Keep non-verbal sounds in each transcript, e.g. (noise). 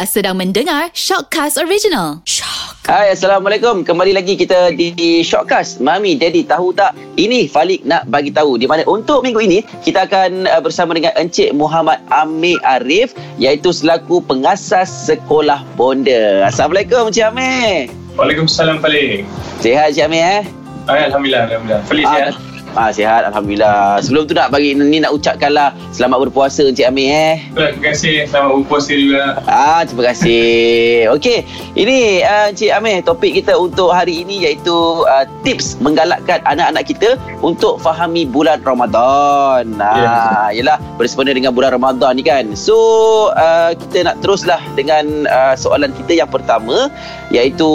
Anda sedang mendengar Shockcast Original. Shock. Hai, Assalamualaikum. Kembali lagi kita di Shockcast. Mami, Daddy, tahu tak? Ini Falik nak bagi tahu di mana untuk minggu ini kita akan uh, bersama dengan Encik Muhammad Amir Arif iaitu selaku pengasas sekolah bonda. Assalamualaikum Encik Amir. Waalaikumsalam Falik. Sihat Encik Amir eh? Alhamdulillah, Alhamdulillah. Falik Ah, sihat? Ah, sihat Alhamdulillah. Sebelum tu nak bagi ni nak ucapkanlah selamat berpuasa Encik Amir eh. Terima kasih. Selamat berpuasa juga. Ah, terima kasih. (laughs) Okey, ini uh, Encik Amir, topik kita untuk hari ini iaitu uh, tips menggalakkan anak-anak kita untuk fahami bulan Ramadan. Ah, yalah bersempena dengan bulan Ramadan ni kan. So, uh, kita nak teruslah dengan uh, soalan kita yang pertama iaitu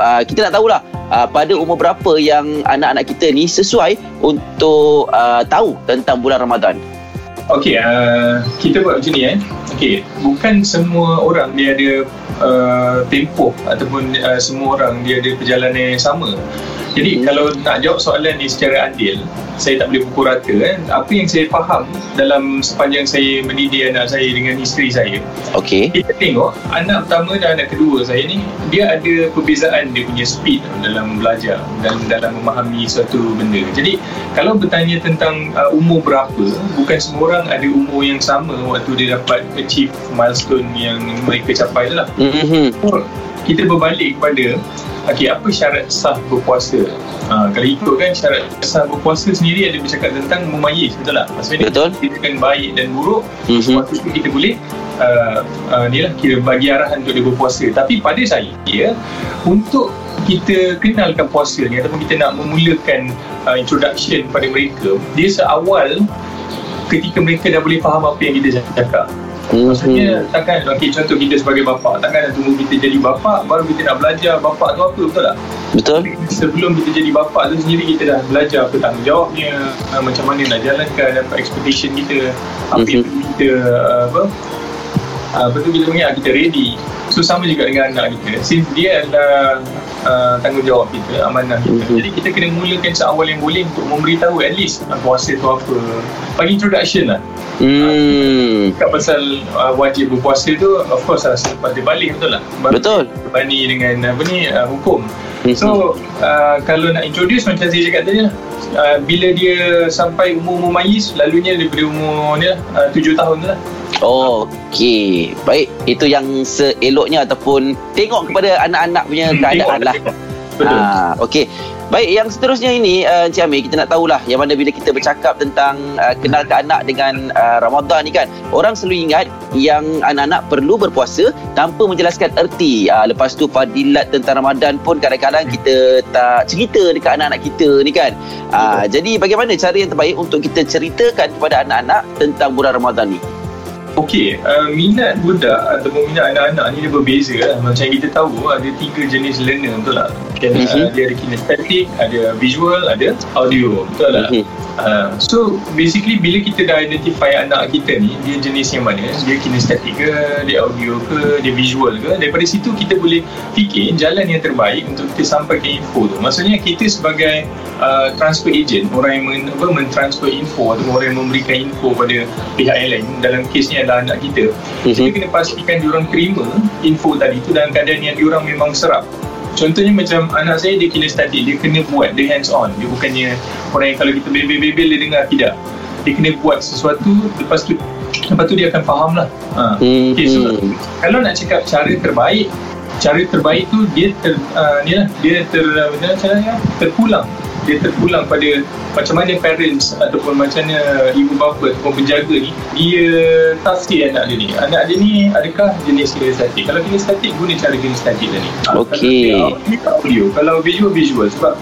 uh, kita nak tahulah uh, pada umur berapa yang anak-anak kita ni sesuai untuk uh, tahu tentang bulan Ramadan. Okey, uh, kita buat macam ni eh. Okey, bukan semua orang dia ada uh, tempoh ataupun uh, semua orang dia ada perjalanan yang sama. Jadi Hmm. kalau nak jawab soalan ni secara adil, saya tak boleh pukul rata kan. Apa yang saya faham dalam sepanjang saya mendidik anak saya dengan isteri saya, Okey. kita tengok anak pertama dan anak kedua saya ni dia ada perbezaan dia punya speed dalam belajar dan dalam memahami suatu benda. Jadi kalau bertanya tentang uh, umur berapa, bukan semua orang ada umur yang sama waktu dia dapat achieve milestone yang mereka capai tu lah. Mhm. Kita berbalik kepada Okay, apa syarat sah berpuasa? Ha, kalau ikut kan syarat sah berpuasa sendiri ada bercakap tentang memayis, betul tak? Maksudnya Betul. kita kan baik dan buruk Mhm. Waktu tu kita boleh uh, uh, ni lah kira bagi arahan untuk dia berpuasa tapi pada saya ya, untuk kita kenalkan puasa ni ataupun kita nak memulakan uh, introduction pada mereka dia seawal ketika mereka dah boleh faham apa yang kita cakap Maksudnya Mhm. takkan okay, contoh kita sebagai bapa takkan nak tunggu kita jadi bapa baru kita nak belajar bapa tu apa betul tak? Betul? Sebelum kita jadi bapa tu sendiri kita dah belajar apa tanggungjawabnya uh, macam mana nak jalankan apa expectation kita apa yang Mhm. kita uh, apa uh, betul kita panggil ah, kita ready so sama juga dengan anak kita since dia adalah uh, tanggungjawab kita amanah kita Mhm. jadi kita kena mulakan seawal yang boleh untuk memberitahu at least uh, puasa tu apa bagi introduction lah Hmm. Cakap pasal uh, wajib berpuasa tu of course lah selepas dia balik betul lah Baru Betul. berbani dengan apa ni uh, hukum Mhm. so uh, kalau nak introduce macam saya cakap tadi lah uh, bila dia sampai umur mumayyiz lalunya daripada umur ni lah uh, 7 tahun tu lah Okey. Baik, itu yang seeloknya ataupun tengok kepada anak-anak punya Hmm, keadaan lah. betul Ah, okey. Baik, yang seterusnya ini uh, Encik Amir, kita nak tahulah yang mana bila kita bercakap tentang uh, kenal ke anak dengan uh, Ramadan ni kan. Orang selalu ingat yang anak-anak perlu berpuasa tanpa menjelaskan erti. Uh, lepas tu fadilat tentang Ramadan pun kadang-kadang kita tak cerita dekat anak-anak kita ni kan. Uh, jadi bagaimana cara yang terbaik untuk kita ceritakan kepada anak-anak tentang bulan Ramadan ni? Okey, uh, minat budak ataupun minat anak-anak ni dia berbeza lah. Macam kita tahu ada tiga jenis learner betul tak? Kan, uh, dia ada kinesthetic, ada visual, ada audio. Betul tak? Mhm. Uh, so basically bila kita dah identify anak kita ni dia jenis yang mana? Dia kinesthetic ke? Dia audio ke? Dia visual ke? Daripada situ kita boleh fikir jalan yang terbaik untuk kita sampaikan info tu. Maksudnya kita sebagai uh, transfer agent orang yang men, apa, mentransfer info atau orang yang memberikan info pada pihak yang lain dalam kes ni adalah anak kita. Kita Mhm. kena pastikan diorang terima info tadi tu dalam keadaan yang diorang memang serap Contohnya macam anak saya dia kinesthetic, dia kena buat, dia hands on. Dia bukannya orang yang kalau kita bebel-bebel dia dengar tidak. Dia kena buat sesuatu lepas tu lepas tu dia akan faham lah. Ha. Okay, so kalau nak cakap cara terbaik, cara terbaik tu dia ter, uh, ni lah, dia ter, uh, macam mana terpulang. Dia terpulang pada macam mana parents ataupun macam mana ibu bapa ataupun penjaga ni dia tafsir anak dia ni. Anak dia ni adakah jenis kinestetik? Kalau kinestetik guna cara kinestetik tadi. Ah, Okey. Kalau audio, kalau visual visual sebab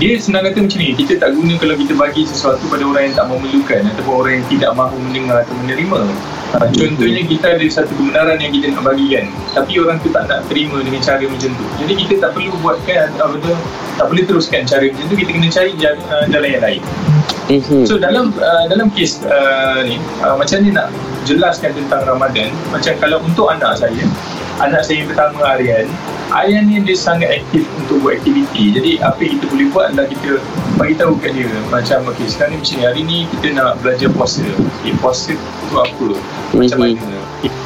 dia senang kata macam ni kita tak guna kalau kita bagi sesuatu pada orang yang tak memerlukan ataupun orang yang tidak mahu mendengar atau menerima. Ha, contohnya kita ada satu kebenaran yang kita nak bagikan tapi orang tu tak nak terima dengan cara macam tu. Jadi kita tak perlu buatkan apa tu tak boleh teruskan cara macam tu kita kena cari jalan, jalan yang lain. Mhm. So dalam uh, dalam kes uh, ni uh, macam ni nak jelaskan tentang Ramadan macam kalau untuk anak saya anak saya yang pertama Aryan Aryan ni dia sangat aktif untuk buat aktiviti. Jadi apa yang kita boleh buat adalah kita bagi tahu kat dia macam okay, sekarang ni macam ni. Hari ni kita nak belajar puasa. Okay, puasa tu apa? Macam Mhm. mana?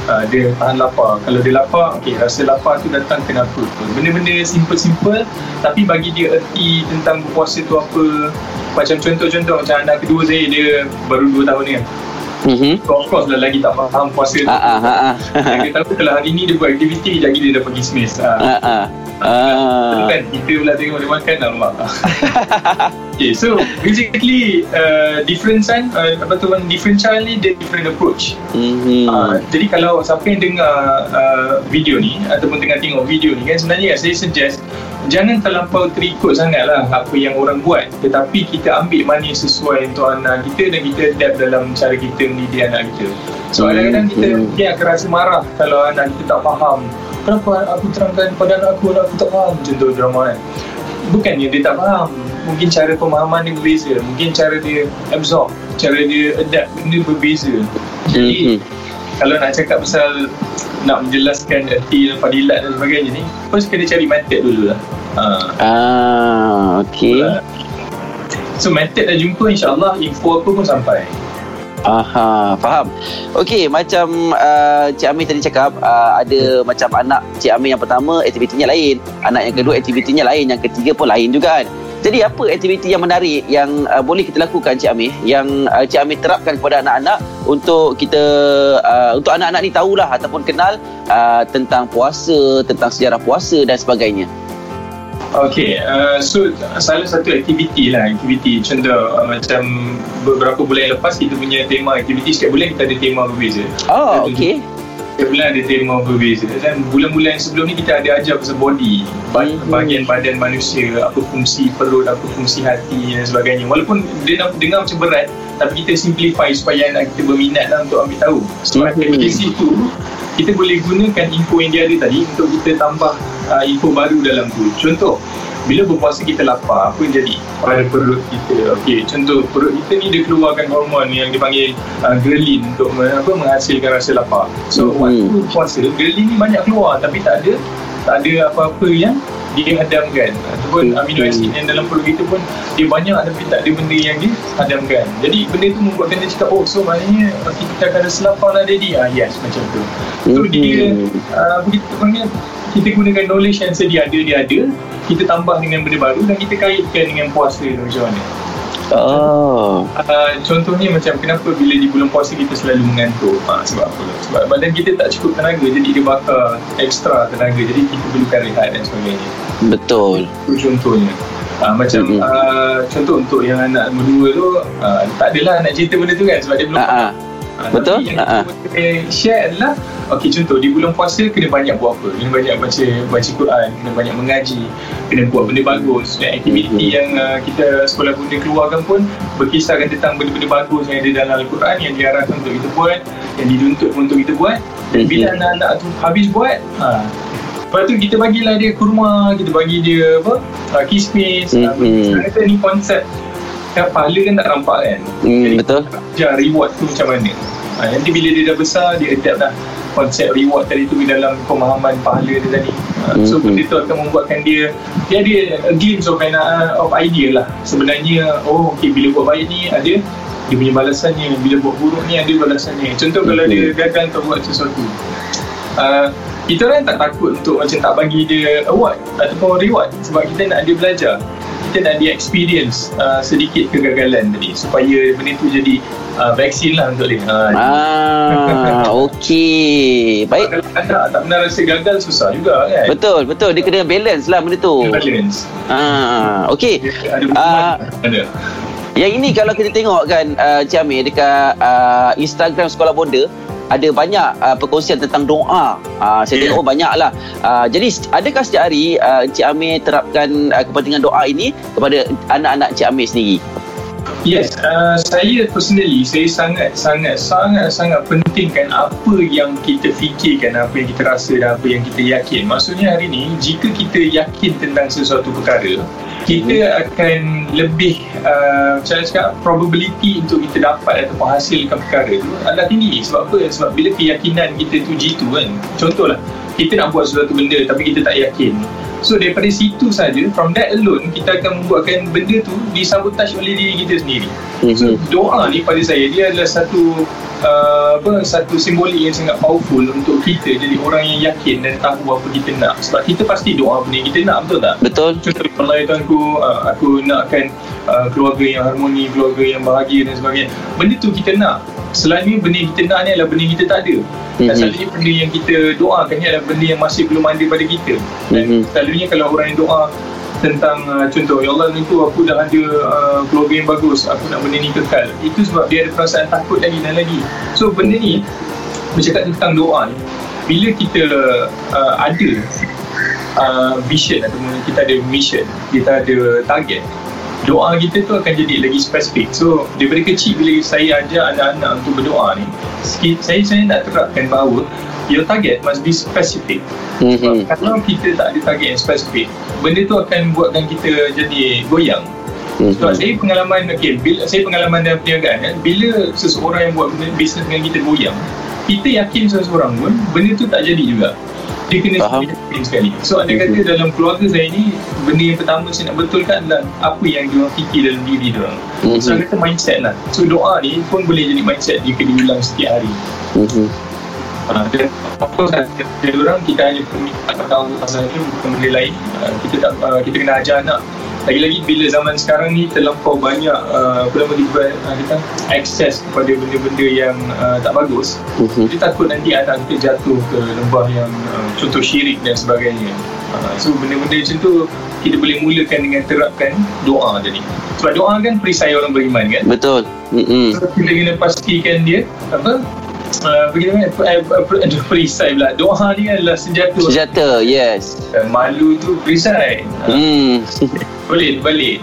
Uh, dia tahan lapar. Kalau dia lapar okay, rasa lapar tu datang kenapa? Benda-benda simple-simple tapi bagi dia erti tentang berpuasa tu apa? Macam contoh-contoh macam anak kedua saya dia baru 2 tahun ni kan Mhm. So, of course lah lagi tak faham puasa tu. Ah ah ah ah. Yang dia tahu kalau hari ni dia buat aktiviti, lagi dia dah pergi smash. Ah. Ah ah. Ah. Kan, kita pula tengok dia makan, alamak. (laughs) okay, so basically, uh, different son, uh, apa tu, different child ni, dia different approach. Mhm. Uh, jadi kalau siapa yang dengar uh, video ni ataupun tengah tengok video ni kan sebenarnya kan, saya suggest jangan terlampau terikut sangat lah apa yang orang buat tetapi kita ambil mana yang sesuai untuk anak kita dan kita adapt dalam cara kita mendidik anak kita so Hmm, kadang-kadang kita hmm. mungkin akan rasa marah kalau anak kita tak faham kenapa aku terangkan pada anak aku anak aku tak faham contoh drama kan? Bukannya dia tak faham. Mungkin cara pemahaman dia berbeza. Mungkin cara dia absorb cara dia adapt benda berbeza. Jadi Mhm. kalau nak cakap pasal nak menjelaskan erti dan fadilat dan sebagainya ni first kena cari method dulu lah. Ha. Ah, okey. so method dah jumpa insyaAllah info apa pun sampai Aha, faham. Okey, macam uh, Cik Amir tadi cakap, uh, ada macam anak Cik Amir yang pertama aktivitinya lain, anak yang kedua aktivitinya lain, yang ketiga pun lain juga kan. Jadi apa aktiviti yang menarik yang uh, boleh kita lakukan Cik Amir yang uh, Cik Amir terapkan kepada anak-anak untuk kita uh, untuk anak-anak ni tahulah ataupun kenal uh, tentang puasa, tentang sejarah puasa dan sebagainya. Okay, uh, so salah satu aktiviti lah, aktiviti contoh uh, macam beberapa bulan lepas kita punya tema aktiviti setiap bulan kita ada tema berbeza. Oh, okey. Setiap bulan ada tema berbeza dan bulan-bulan sebelum ni kita ada ajar pasal body, Mhm. bahagian badan manusia, apa fungsi perut, apa fungsi hati dan sebagainya. Walaupun dia nak dengar macam berat, tapi kita simplify supaya anak kita berminat lah untuk ambil tahu. Sebab Mhm. dari situ kita boleh gunakan info yang dia ada tadi untuk kita tambah uh, info baru dalam tu. Contoh, bila berpuasa kita lapar, apa yang jadi pada perut kita? Okey, contoh perut kita ni dia keluarkan hormon yang dipanggil uh, ghrelin untuk me- apa menghasilkan rasa lapar. So Mhm. waktu puasa, ghrelin ni banyak keluar tapi tak ada tak ada apa-apa yang dia hadamkan ataupun Mhm. amino acid yang dalam perut kita pun dia banyak tapi tak ada benda yang dia hadamkan. Jadi benda tu membuatkan dia cakap, oh so maknanya kita akan rasa lapar lah daddy. Ah yes, macam tu. So Mhm. dia uh, begitu panggil kita gunakan knowledge yang sedia ada dia ada kita tambah dengan benda baru dan kita kaitkan dengan puasa tu macam mana Oh. uh, contohnya macam kenapa bila di bulan puasa kita selalu mengantuk uh, sebab apa sebab badan kita tak cukup tenaga jadi dia bakar ekstra tenaga jadi kita perlukan rehat dan sebagainya Betul. itu contohnya uh, macam Mhm. uh, contoh untuk yang anak nombor dua tu uh, tak adalah nak cerita benda tu kan sebab dia belum Ah ah. Ah, Betul? Tapi yang Ah, ah. kita boleh share adalah Okey contoh di bulan puasa kena banyak buat apa? Kena banyak baca baca Quran, kena banyak mengaji, kena buat benda bagus dan aktiviti Mhm. yang uh, kita sekolah bunda keluarkan pun berkisarkan tentang benda-benda bagus yang ada dalam Al-Quran yang diarahkan untuk kita buat, yang dinuntut untuk kita buat. Dan bila anak-anak tu habis buat, ha, Lepas tu kita bagilah dia kurma, kita bagi dia apa? Uh, kismis. Mhm. Uh, kata ni konsep kan pahala kan tak nampak kan. Hmm, betul. ajar reward tu macam mana? Ha, nanti bila dia dah besar dia adapt lah konsep reward tadi tu dalam pemahaman pahala dia tadi. Ha, so Mhm. benda tu akan membuatkan dia dia ada a glimpse of, an, uh, of idea lah. Sebenarnya oh okay, bila buat baik ni ada dia punya balasannya. Bila buat buruk ni ada balasannya. Contoh kalau dia gagal untuk buat sesuatu. Uh, kita orang tak takut untuk macam tak bagi dia award ataupun reward sebab kita nak dia belajar kita nak dia experience uh, sedikit kegagalan tadi supaya benda tu jadi uh, vaksin lah untuk dia uh, Ah, (laughs) (laughs) okey. Baik. kalau anak tak pernah rasa gagal susah juga kan Betul, betul. Dia kena balance lah benda tu. balance Ah, okey. ada Ah. hukuman ada Yang ini kalau kita tengok kan uh, Cik Amir dekat uh, Instagram Sekolah Bonda ada banyak uh, perkongsian tentang doa. Uh, saya Ya. tengok oh, banyak lah. Uh, jadi adakah setiap hari uh, Cik Amir terapkan uh, kepentingan doa ini kepada anak-anak Cik Amir sendiri? Yes, uh, saya personally saya sangat sangat sangat sangat pentingkan apa yang kita fikirkan, apa yang kita rasa dan apa yang kita yakin. Maksudnya hari ni jika kita yakin tentang sesuatu perkara, kita akan lebih uh, macam mana cakap probability untuk kita dapat atau menghasilkan perkara tu adalah tinggi. Sebab apa? Sebab bila keyakinan kita tu jitu kan. Contohlah kita nak buat sesuatu benda tapi kita tak yakin. So daripada situ saja from that alone kita akan membuatkan benda tu disabotaj oleh diri kita sendiri. So Mhm. doa ni pada saya dia adalah satu uh, apa satu simbolik yang sangat powerful untuk kita jadi orang yang yakin dan tahu apa kita nak. Sebab kita pasti doa benda yang kita nak betul tak? Betul. contoh Allah ya Tuhanku uh, aku nakkan uh, keluarga yang harmoni keluarga yang bahagia dan sebagainya benda tu kita nak selalunya benda yang kita nak ni adalah benda yang kita tak ada dan Mhm. selalunya benda yang kita doakan ni adalah benda yang masih belum ada pada kita dan Mhm. selalunya kalau orang yang doa tentang uh, contoh ya Allah ni tu aku dah ada uh, keluarga yang bagus aku nak benda ni kekal itu sebab dia ada perasaan takut lagi dan lagi so benda ni bercakap tentang doa ni bila kita uh, ada uh, vision ataupun kita ada mission kita ada target doa kita tu akan jadi lagi spesifik so daripada kecil bila saya ajar anak-anak untuk berdoa ni saya saya nak terapkan bahawa your target must be specific Mhm. kalau kita tak ada target yang spesifik benda tu akan buatkan kita jadi goyang sebab Mhm. saya pengalaman okay, bila, saya pengalaman dalam perniagaan kan, bila seseorang yang buat bisnes dengan kita goyang kita yakin seseorang pun benda tu tak jadi juga dia kena Faham. sekali. So anda kata dalam keluarga saya ni benda yang pertama saya nak betulkan adalah apa yang dia fikir dalam diri dia. Mhm. so saya kata mindset lah. So doa ni pun boleh jadi mindset jika diulang setiap hari. Mhm. Uh, dan apa dia orang kita hanya perlu tahu pasal ni bukan benda lain. Uh, kita tak uh, kita kena ajar anak lagi-lagi bila zaman sekarang ni terlampau banyak uh, apa nama dia uh, kita akses kepada benda-benda yang uh, tak bagus Mhm. kita takut nanti anak kita jatuh ke lembah yang uh, contoh syirik dan sebagainya uh, so benda-benda macam tu kita boleh mulakan dengan terapkan doa tadi sebab doa kan perisai orang beriman kan Betul. Mhm. So, kita kena pastikan dia apa uh, bagaimana eh, eh, perisai pula doa ni adalah senjata Senjata, yes. Uh, malu tu perisai uh, Hmm. (laughs) boleh balik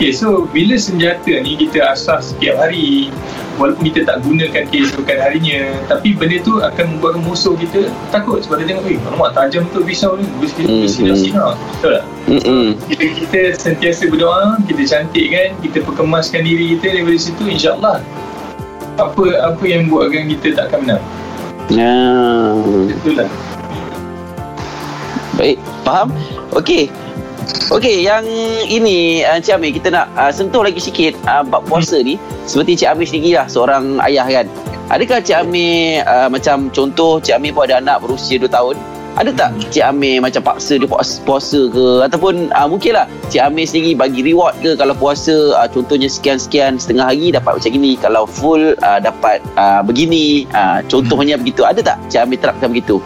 Okay, so bila senjata ni kita asas setiap hari walaupun kita tak gunakan keesokan harinya tapi benda tu akan membuat musuh kita takut sebab dia tengok eh alamak tajam tu pisau ni mesti Hmm, mesti hmm. sinar betul tak? Bila kita sentiasa berdoa, kita cantikkan, kita perkemaskan diri kita daripada situ, insyaAllah apa apa yang buatkan kita tak akan menang. Ya. Betul lah. Baik, faham? Okey. Okey, yang ini uh, Cik Amir kita nak uh, sentuh lagi sikit uh, bab puasa ni. Seperti Cik Amir sendiri lah seorang ayah kan. Adakah Cik Amir uh, macam contoh Cik Amir pun ada anak berusia 2 tahun. Ada tak Cik Amir macam paksa dia puasa, puasa ke ataupun uh, mungkinlah Cik Amir sendiri bagi reward ke kalau puasa uh, contohnya sekian-sekian setengah hari dapat macam gini kalau full uh, dapat uh, begini uh, contohnya begitu ada tak Cik Amir terapkan begitu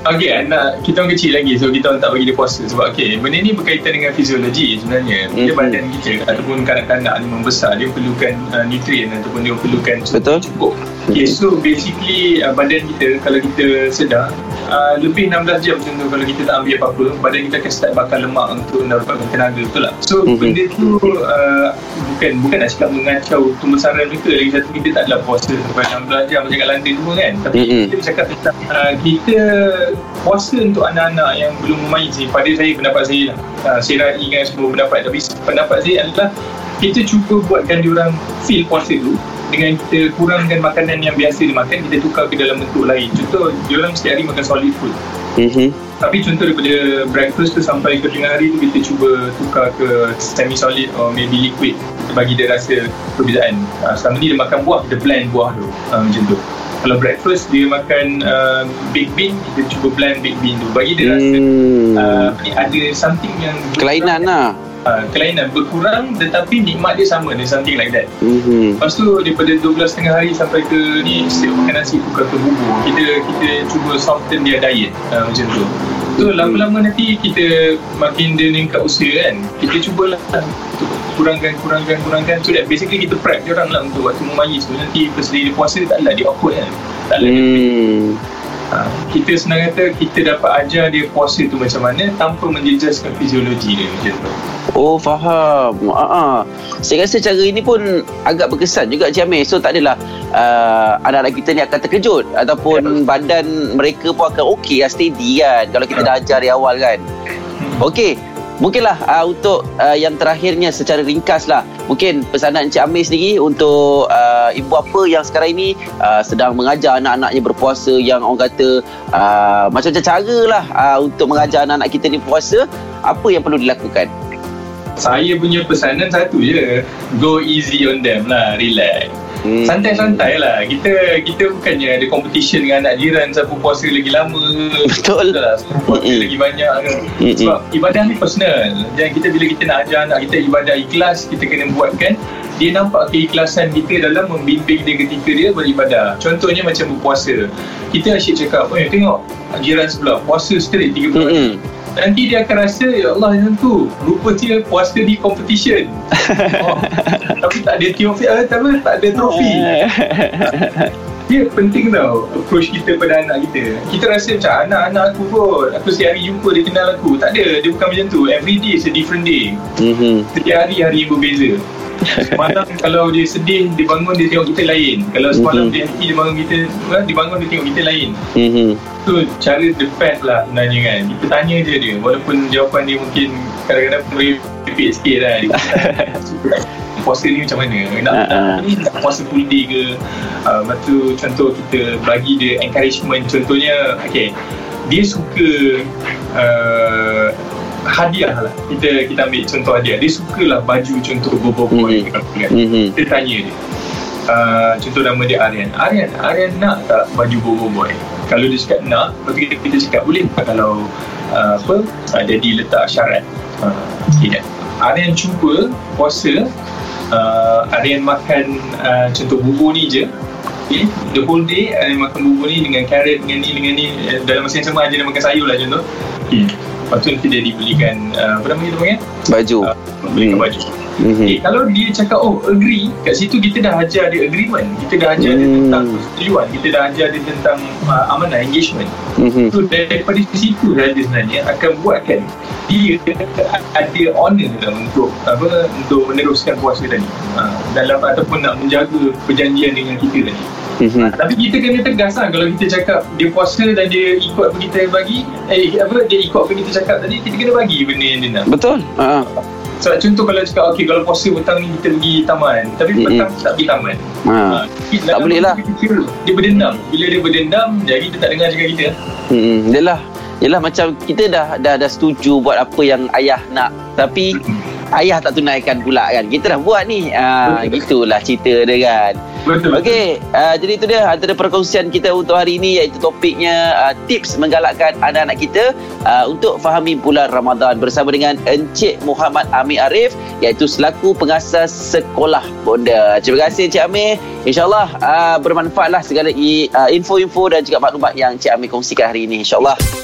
Okey, anak kita orang kecil lagi so kita orang tak bagi dia puasa sebab okey, benda ni berkaitan dengan fisiologi sebenarnya. Bila Mhm. badan kita ataupun kanak-kanak ni membesar, dia perlukan uh, nutrien ataupun dia perlukan Betul. cukup. Okay, so basically uh, badan kita kalau kita sedar uh, lebih 16 jam contoh kalau kita tak ambil apa-apa, badan kita akan start bakar lemak untuk mendapatkan tenaga betul tak? So Mhm. benda tu uh, bukan bukan nak cakap mengacau pembesaran mereka lagi satu kita tak adalah puasa sampai 16 jam macam kat London semua kan. Tapi Mhm. kita bercakap tentang uh, kita puasa untuk anak-anak yang belum memayis ni pada saya pendapat saya lah uh, saya raikan semua pendapat tapi pendapat saya adalah kita cuba buatkan diorang feel puasa tu dengan kita kurangkan makanan yang biasa dia makan kita tukar ke dalam bentuk lain contoh diorang setiap hari makan solid food Mhm. tapi contoh daripada breakfast tu sampai ke tengah hari tu kita cuba tukar ke semi solid or maybe liquid kita bagi dia rasa perbezaan uh, selama ni dia makan buah kita blend buah tu uh, macam tu kalau breakfast dia makan uh, baked bean kita cuba blend baked bean tu bagi dia rasa Hmm. uh, ada something yang Kelainan lah. Uh, kelainan berkurang tetapi nikmat dia sama dia something like that Mhm. Lepas tu daripada 12 setengah hari sampai ke ni setiap makan nasi tukar ke bubur. Kita kita cuba soften dia diet uh, macam tu. So lama-lama nanti kita makin dia meningkat usia kan. Kita cubalah kurangkan kurangkan kurangkan so that basically kita prep dia orang lah untuk waktu memayis tu nanti pas dia puasa tak adalah dia awkward kan. Tak adalah dia Hmm. Ha, kita senang kata kita dapat ajar dia puasa tu macam mana tanpa menjejaskan fiziologi dia macam tu. Oh faham. Ah, saya rasa cara ini pun agak berkesan juga Cik Amir. So tak adalah uh, anak-anak kita ni akan terkejut ataupun badan mereka pun akan okey lah steady kan kalau kita dah ajar dari awal kan. Hmm. Okey. Mungkinlah uh, untuk uh, yang terakhirnya secara ringkas lah. Mungkin pesanan Encik Amir sendiri untuk uh, ibu apa yang sekarang ini uh, sedang mengajar anak-anaknya berpuasa yang orang kata uh, macam-macam cara lah uh, untuk mengajar anak-anak kita ni puasa apa yang perlu dilakukan? Saya punya pesanan satu je. Go easy on them lah relax Hmm. Santai-santai lah. Kita kita bukannya ada competition dengan anak jiran Siapa puasa lagi lama. Betul. Lah, Puasa mm lagi banyak ke mm Sebab ibadah ni personal. Dan kita bila kita nak ajar anak kita ibadah ikhlas Kita kena buatkan Dia nampak keikhlasan kita dalam membimbing dia ketika dia beribadah. Contohnya macam berpuasa. Kita asyik cakap Oh tengok jiran sebelah puasa straight 3 bulan mm nanti dia akan rasa ya Allah yang tu. Rupa dia puasa di competition. (laughs) Oh, tapi tak ada trofi eh, tak, apa, tak ada trofi (laughs) dia penting tau approach kita pada anak kita. Kita rasa macam anak-anak aku pun aku setiap hari jumpa dia kenal aku. Tak ada dia bukan macam tu. Every day is a different day. Mm-hmm. setiap hari hari berbeza Semalam kalau dia sedih Dia bangun dia tengok kita lain. Kalau semalam mm-hmm. dia happy Dia bangun kita Dia bangun dia tengok kita lain. Mm-hmm. Tu cara the best lah sebenarnya kan. Kita tanya je dia. Walaupun jawapan dia mungkin Kadang-kadang merepek sikit lah (laughs) Puasa ni macam mana? Nak, uh-huh. nak puasa full day ke? Uh, Lepas tu contoh kita Bagi dia encouragement. Contohnya Okay Dia suka uh, hadiah lah. Kita kita ambil contoh hadiah. Dia sukalah baju contoh bobo boy mm-hmm. mm-hmm. kita tanya dia uh, contoh nama dia Aryan Aryan Aryan nak tak baju bobo boy? Kalau dia cakap nak lepas kita, kita cakap boleh. Tak kalau uh, apa uh, jadi letak syarat. Uh, tidak. Aryan cuba puasa uh, Aryan makan uh, contoh bubur ni je. Okay. The whole day Aryan makan bubur ni Dengan carrot Dengan ni Dengan ni. Eh, Dalam masa yang sama Dia makan sayur lah contoh. Okay. Lepas tu nanti dia dibelikan uh, Apa nama dia panggil? Baju uh, Belikan hmm. baju mm-hmm. okay, Kalau dia cakap Oh agree Kat situ kita dah ajar dia agreement Kita dah ajar mm. dia tentang persetujuan Kita dah ajar dia tentang uh, Amanah engagement mm-hmm. So daripada situ saja sebenarnya Akan buatkan Dia ada honor Untuk apa Untuk meneruskan puasa tadi uh, Dalam ataupun nak menjaga Perjanjian dengan kita tadi Mm-hmm. Tapi kita kena tegas lah Kalau kita cakap Dia puasa dan dia ikut apa kita bagi Eh apa Dia ikut apa kita cakap tadi Kita kena bagi benda yang dia nak Betul uh. So, contoh kalau cakap Okay kalau puasa petang ni Kita pergi taman Tapi mm-hmm. petang tak pergi taman ha. Uh, tak boleh lah Dia berdendam Bila dia berdendam Jadi dia tak dengar cakap kita mm-hmm. Dia lah Yelah macam kita dah dah dah setuju buat apa yang ayah nak tapi mm-hmm. ayah tak tunaikan pula kan. Kita dah buat ni. Ah gitulah cerita dia kan. Betul. Okey, uh, jadi itu dia antara perkongsian kita untuk hari ini iaitu topiknya uh, tips menggalakkan anak-anak kita uh, untuk fahami bulan Ramadan bersama dengan Encik Muhammad Amir Arif iaitu selaku pengasas sekolah bonda. Terima kasih Encik Amir. InsyaAllah uh, bermanfaatlah segala uh, info-info dan juga maklumat yang Encik Amir kongsikan hari ini insyaAllah.